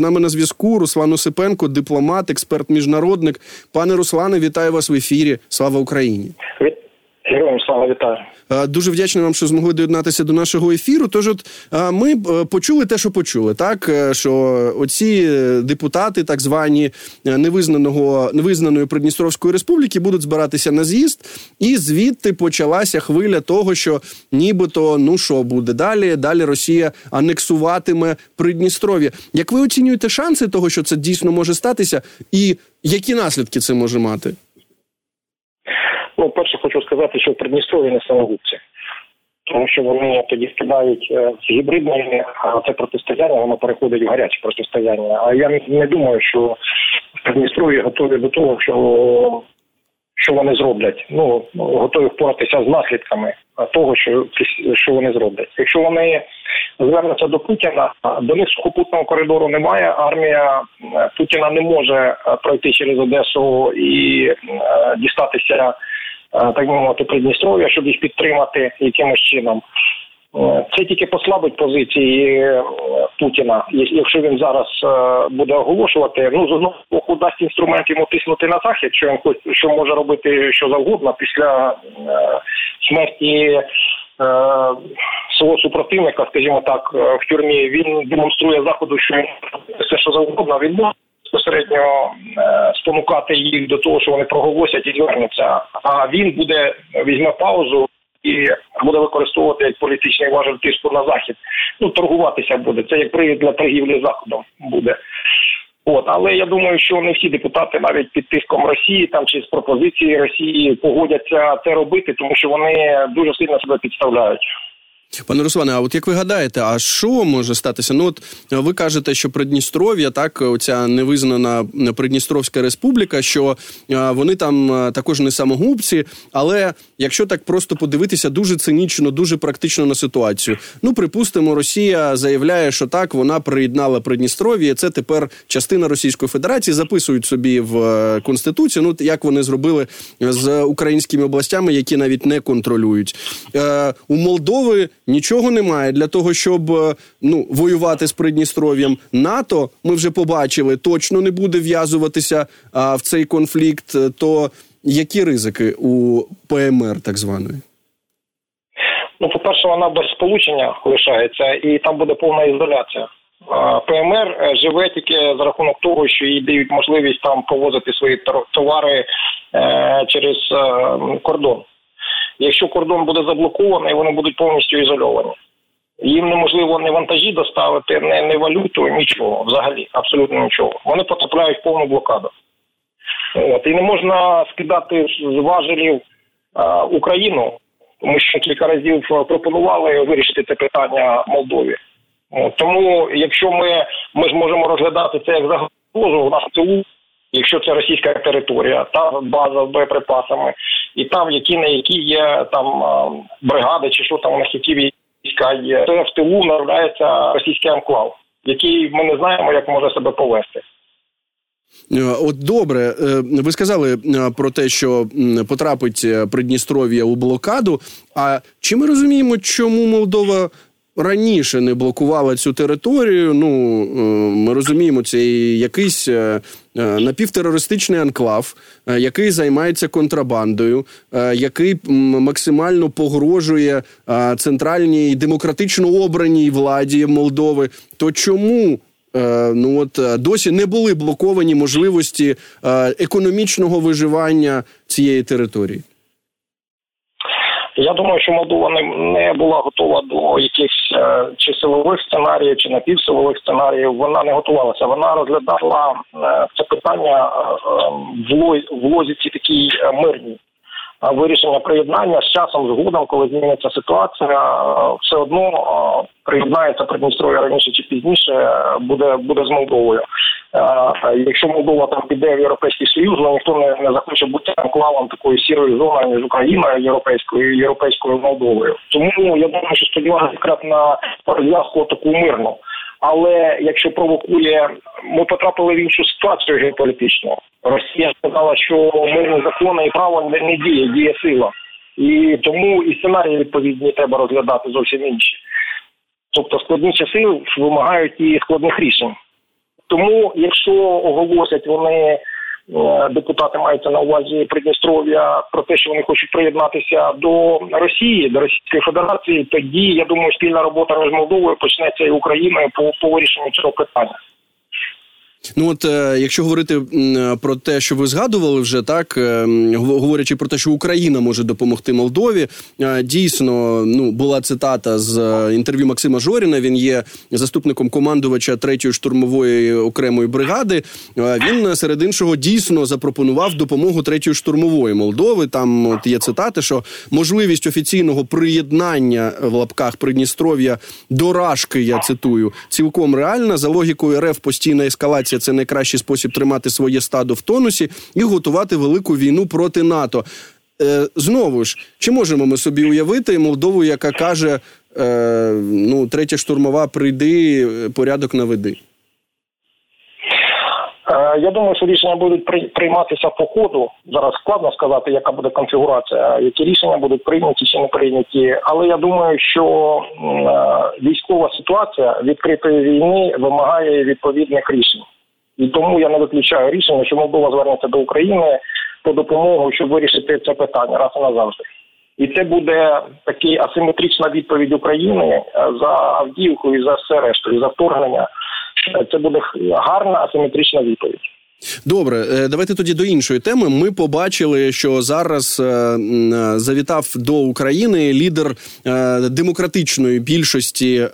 З нами на зв'язку Руслан Осипенко, дипломат, експерт, міжнародник. Пане Руслане, вітаю вас в ефірі. Слава Україні! Слава вітаю. Е, дуже вдячний вам, що змогли доєднатися до нашого ефіру. Тож, от е, ми е, почули те, що почули, так що оці депутати, так звані невизнаного невизнаної Придністровської республіки, будуть збиратися на з'їзд, і звідти почалася хвиля того, що нібито ну що буде далі. Далі Росія анексуватиме Придністров'я. Як ви оцінюєте шанси того, що це дійсно може статися, і які наслідки це може мати? Ну, перше, хочу сказати, що в Придністрові не самогубці, тому що вони тоді скидають е, гібридне, а це протистояння, воно переходить в гаряче протистояння. А я не думаю, що в Придністрові готові до того, що що вони зроблять. Ну готові впоратися з наслідками того, що що вони зроблять. Якщо вони звернуться до Путіна, до них сухопутного коридору немає. Армія е, Путіна не може е, пройти через Одесу і дістатися Е, так би мовити, Придністров'я, щоб їх підтримати якимось чином. Е, це тільки послабить позиції е, Путіна, якщо він зараз буде оголошувати. Ну з одного боку дасть інструмент йому тиснути на захід, що він хоч що може робити що завгодно після смерті свого супротивника, скажімо так, в тюрмі. Він демонструє заходу, що все що завгодно він може безпосередньо е, спонукати їх до того, що вони проголосять і звернуться. А він буде візьме паузу і буде використовувати як політичний важель тиску на захід. Ну торгуватися буде. Це як привід для торгівлі заходом буде. От, але я думаю, що не всі депутати навіть під тиском Росії там чи з пропозиції Росії погодяться це робити, тому що вони дуже сильно себе підставляють. Пане Руслане, а от як ви гадаєте, а що може статися? Ну, от ви кажете, що Придністров'я, так, оця невизнана Придністровська республіка, що вони там також не самогубці. Але якщо так просто подивитися, дуже цинічно, дуже практично на ситуацію. Ну, припустимо, Росія заявляє, що так вона приєднала Придністров'я, це тепер частина Російської Федерації. Записують собі в е, конституцію. Ну як вони зробили з українськими областями, які навіть не контролюють Е, у Молдови нічого немає для того, щоб е, ну воювати з Придністров'ям. НАТО ми вже побачили, точно не буде в'язуватися а, в цей конфлікт. То які ризики у ПМР так званої? Ну, по перше, вона без сполучення лишається, і там буде повна ізоляція. ПМР е, живе тільки за рахунок того, що їй дають можливість там повозити свої товари е, через кордон. Якщо кордон буде заблокований, вони будуть повністю ізольовані. Їм неможливо не вантажі доставити, не, не валюту, нічого взагалі, абсолютно нічого. Вони потрапляють в повну блокаду. От. І не можна скидати з важелів а, Україну. Ми ще кілька разів пропонували вирішити це питання Молдові. От. Тому, якщо ми ми зможемо розглядати це як загрозу, у нас ТУ якщо це російська територія, та база з боєприпасами, і там які на які є там бригади, чи що там у нас які війська є, це в тилу наявляється російський анклав, який ми не знаємо, як може себе повести. Е, от добре, е, ви сказали е, про те, що потрапить Придністров'я у блокаду. А чи ми розуміємо, чому Молдова раніше не блокувала цю територію. Ну е, ми розуміємо, це якийсь е, е, напівтерористичний анклав, який займається контрабандою, який максимально погрожує центральній демократично обраній владі Молдови. То чому? Ну от досі не були блоковані можливості економічного виживання цієї території. Я думаю, що Молдова не, не була готова до якихось е, чи силових сценаріїв, чи напівсилових сценаріїв. Вона не готувалася. Вона розглядала е, це питання е, в лозіці такій е, мирній. Вирішення приєднання з часом згодом, коли зміниться ситуація, е, все одно приєднається Придністров'я раніше чи пізніше, буде буде з Молдовою. Якщо Молдова там піде в європейський союз, ну ніхто не, не захоче бути анклавом такої сірої зони між Україною, європейською європейською Молдовою. Тому я думаю, що сподіваюся якраз на розв'язку таку мирну. Але якщо провокує, ми потрапили в іншу ситуацію геополітичну. Росія сказала, що мирні закони і право не діє, діє сила, і тому і сценарії відповідні треба розглядати зовсім інші. Тобто складні часи вимагають і складних рішень. Тому, якщо оголосять вони Е, депутати маються на увазі Придністров'я про те, що вони хочуть приєднатися до Росії, до Російської Федерації. Тоді я думаю, спільна робота між Молдовою почнеться і Україною по, по вирішенню цього питання. Ну от е, якщо говорити про те, що ви згадували вже так, е, говорячи про те, що Україна може допомогти Молдові, е, дійсно ну була цитата з інтерв'ю Максима Жоріна. Він є заступником командувача третьої штурмової окремої бригади. Він серед іншого дійсно запропонував допомогу третьої штурмової Молдови. Там от є цитати, що можливість офіційного приєднання в лапках Придністров'я до Рашки, я цитую, цілком реальна за логікою РФ постійна ескалація це найкращий спосіб тримати своє стадо в тонусі і готувати велику війну проти НАТО. Е, Знову ж, чи можемо ми собі уявити Молдову, яка каже: е, ну, третя штурмова, прийди, порядок наведи? Е, я думаю, що рішення будуть прийматися по ходу. Зараз складно сказати, яка буде конфігурація, які рішення будуть прийняті чи не прийняті. Але я думаю, що е, військова ситуація відкритої війни вимагає відповідних рішень. І тому я не виключаю рішення, що Молдова звернеться до України по допомогу, щоб вирішити це питання раз і назавжди. І це буде така асиметрична відповідь України е, за Авдіївку і за все решту, і за вторгнення. Це буде гарна асиметрична відповідь. Добре, е, давайте тоді до іншої теми. Ми побачили, що зараз е, е, завітав до України лідер демократичної більшості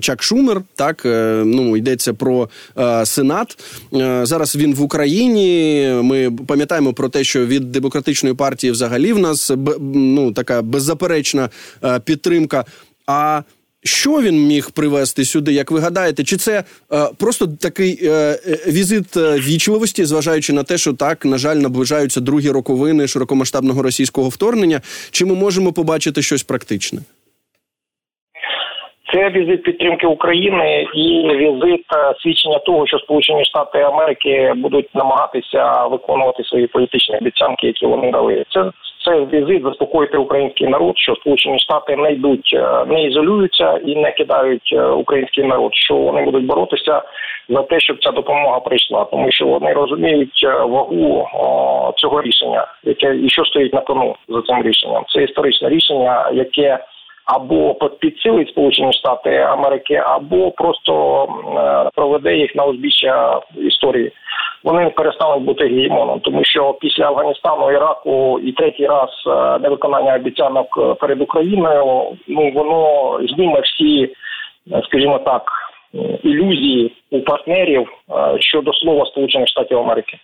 Чак Шумер. Так ну йдеться про Сенат. Зараз він в Україні. Ми пам'ятаємо про те, що від демократичної партії взагалі в нас ну така беззаперечна підтримка. А що він міг привезти сюди, як ви гадаєте? Чи це е, просто такий е, е візит е, вічливості, зважаючи на те, що так на жаль наближаються другі роковини широкомасштабного російського вторгнення? Чи ми можемо побачити щось практичне? Це візит підтримки України і візит е, свідчення того, що Сполучені Штати Америки будуть намагатися виконувати свої політичні обіцянки, які вони дали. Це це візит заспокоїти український народ, що Сполучені Штати не йдуть, е, не ізолюються і не кидають е, український народ, що вони будуть боротися за те, щоб ця допомога прийшла, тому що вони розуміють вагу о, цього рішення, яке і що стоїть на кону за цим рішенням. Це історичне рішення, яке або підсилить Сполучені Штати Америки, або просто е, проведе їх на узбіччя історії. Вони перестануть бути гегемоном, тому що після Афганістану, Іраку і третій раз е, невиконання обіцянок перед Україною, ну воно зніме всі, е, скажімо так, ілюзії у партнерів щодо слова Сполучених Штатів Америки.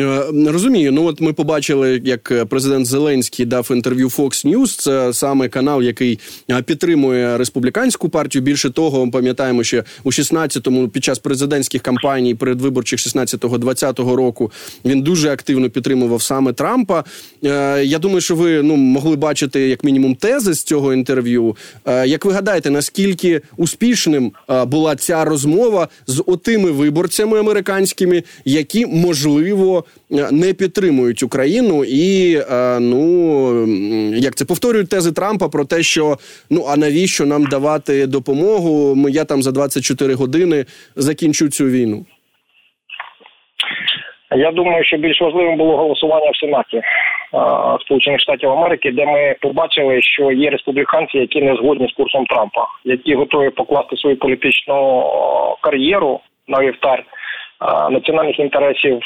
Е, розумію, ну от ми побачили, як президент Зеленський дав інтерв'ю Fox News. Це саме канал, який е, підтримує республіканську партію. Більше того, пам'ятаємо, що у 16-му під час президентських кампаній передвиборчих 16-20 року він дуже активно підтримував саме Трампа. Е, я думаю, що ви ну могли бачити як мінімум тези з цього інтерв'ю. Як ви гадаєте, наскільки успішним була ця розмова з отими виборцями американськими, які можливо не підтримують Україну і е, ну як це повторюють тези Трампа про те, що ну а навіщо нам давати допомогу? Ми я там за 24 години закінчу цю війну. Я думаю, що більш важливим було голосування в Сенаті е, Сполучених Штатів Америки, де ми побачили, що є республіканці, які не згодні з курсом Трампа, які готові покласти свою політичну е, кар'єру на вівтар національних інтересів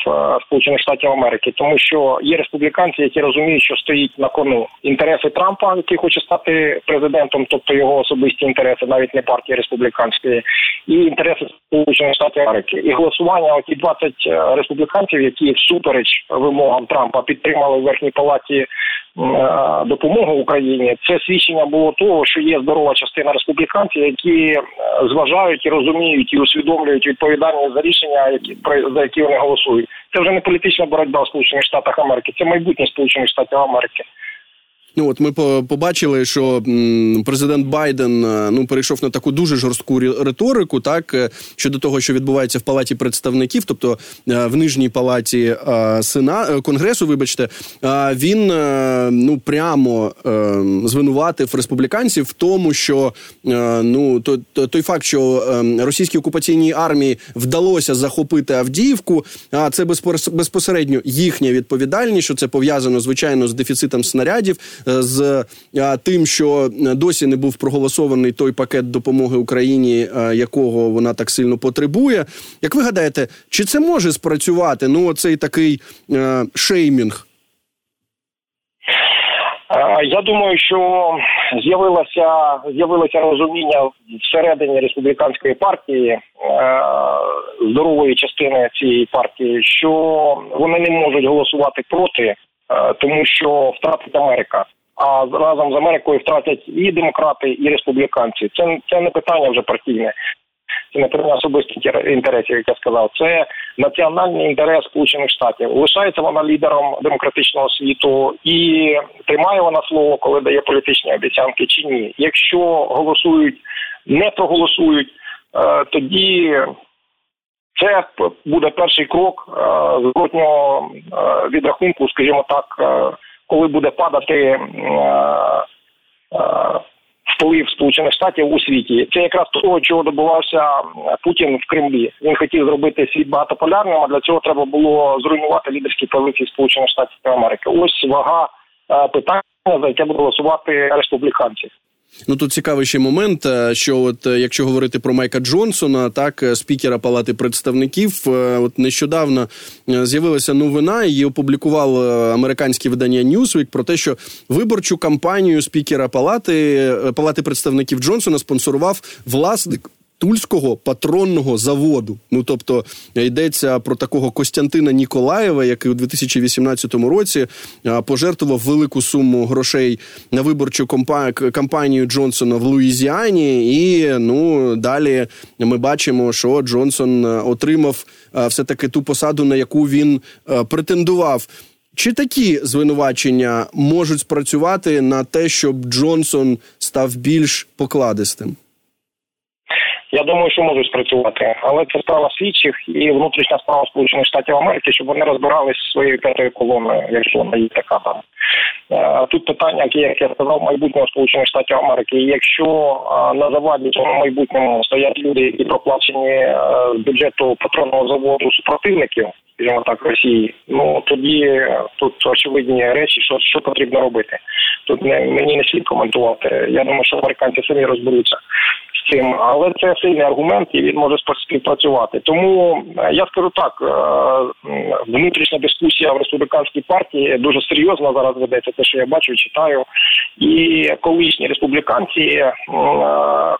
Сполучених Штатів Америки, тому що є республіканці, які розуміють, що стоїть на кону інтереси Трампа, який хоче стати президентом, тобто його особисті інтереси, навіть не партії республіканської, і інтереси Сполучених Штатів Америки. І голосування оті 20 е, республіканців, які всупереч вимогам Трампа підтримали в верхній палаті Е, допомогу Україні, це свідчення було того, що є здорова частина республіканців, які е, зважають і розуміють і усвідомлюють відповідальність за рішення, які за які вони голосують. Це вже не політична боротьба в Сполучених Штатах Америки, це майбутнє Сполучених Штатів Америки. Ну от ми побачили, що президент Байден е, ну перейшов на таку дуже жорстку риторику, так е, щодо того, що відбувається в палаті представників, тобто е, в нижній палаті сена конгресу, вибачте, він ну прямо звинуватив республіканців в тому, що ну той факт, що російській окупаційній армії вдалося захопити Авдіївку, а це безпосередньо їхня відповідальність, що це пов'язано звичайно з дефіцитом снарядів з тим, що досі не був проголосований той пакет допомоги Україні, якого вона так сильно потребує. Як ви гадаєте, чи це може спрацювати? Ну, оцей такий шеймінг? Я думаю, що з'явилося з'явилося розуміння всередині республіканської партії здорової частини цієї партії, що вони не можуть голосувати проти, тому що втратить Америка а разом з Америкою втратять і демократи, і республіканці. Це це не питання вже партійне. Це не питання особистих інтересів, як я сказав. Це національний інтерес Сполучених Штатів. Лишається вона лідером демократичного світу і тримає вона слово, коли дає політичні обіцянки чи ні. Якщо голосують, не проголосують, е, тоді це буде перший крок е, зворотнього е, відрахунку, скажімо так коли буде падати е, е, вплив Сполучених Штатів у світі. Це якраз того, чого добувався Путін в Кремлі. Він хотів зробити світ багатополярним, а для цього треба було зруйнувати лідерські позиції Сполучених Штатів Америки. Ось вага е, питання, за яке будуть голосувати республіканці. Ну тут цікавий ще момент, е, що от е, якщо говорити про Майка Джонсона, так е, спікера Палати представників, от нещодавно з'явилася новина, її опублікував американське видання Newsweek про те, що виборчу кампанію спікера Палати Палати представників Джонсона спонсорував власник Тульського патронного заводу. Ну тобто йдеться про такого Костянтина Ніколаєва, який у 2018 році пожертвував велику суму грошей на виборчу кампанію Джонсона в Луїзіані. І ну далі ми бачимо, що Джонсон отримав все таки ту посаду, на яку він претендував. Чи такі звинувачення можуть спрацювати на те, щоб Джонсон став більш покладистим? Я думаю, що можуть спрацювати, але це справа слідчих і внутрішня справа Сполучених Штатів Америки, щоб вони розбиралися своєю п'ятою колоною, якщо вона є така там. Е, тут питання, як я сказав, майбутнього Сполучених Штатів Америки. Якщо на заваді цьому майбутньому стоять люди, які проплачені е, з бюджету патронного заводу супротивників, скажімо так, Росії, ну тоді тут очевидні речі, що що потрібно робити. Тут не мені не слід коментувати. Я думаю, що американці самі розберуться цим, але це сильний аргумент і він може співпрацювати. Тому е, я скажу так: е, внутрішня дискусія в республіканській партії дуже серйозно зараз ведеться. Те, що я бачу, читаю, і колишні республіканці е,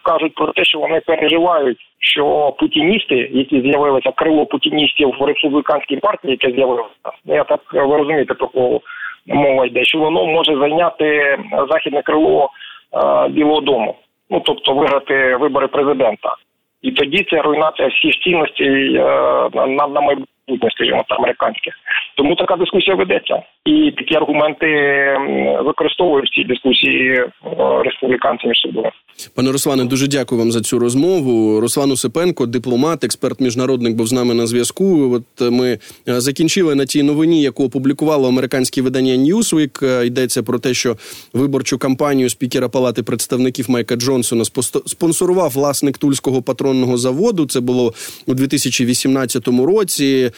кажуть про те, що вони переживають, що путіністи, які з'явилися крило путіністів в республіканській партії, яке з'явилося, я так ви розумієте, про кого мова йде, що воно може зайняти західне крило Білого Дому ну тобто виграти вибори президента. І тоді це руйнація всіх цінностей е, на на майбутнє, скажімо, та американських. Тому така дискусія ведеться, і такі аргументи використовують в цій дискусії е, республіканці між собою. Пане Руслане, дуже дякую вам за цю розмову. Руслан Осипенко, дипломат, експерт, міжнародник, був з нами на зв'язку. От ми е, закінчили на тій новині, яку опублікувало американське видання Newsweek. Е, йдеться про те, що виборчу кампанію спікера Палати представників Майка Джонсона спонсорував власник тульського патронного заводу. Це було у 2018 році.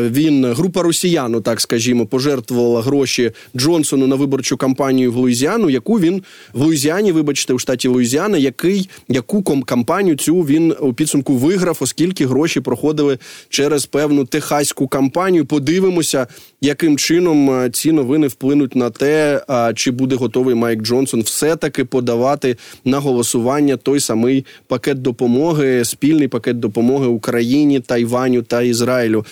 Він група росіян, так скажімо, пожертвувала гроші Джонсону на виборчу кампанію в Луїзіану, яку він в Луїзіані, вибачте, у штаті Луїзіана, який яку кампанію цю він у підсумку виграв, оскільки гроші проходили через певну техаську кампанію. Подивимося, яким чином е, ці новини вплинуть на те, чи буде готовий Майк Джонсон все таки подавати на голосування той самий пакет допомоги, спільний пакет допомоги Україні, Тайваню та Ізраїлю.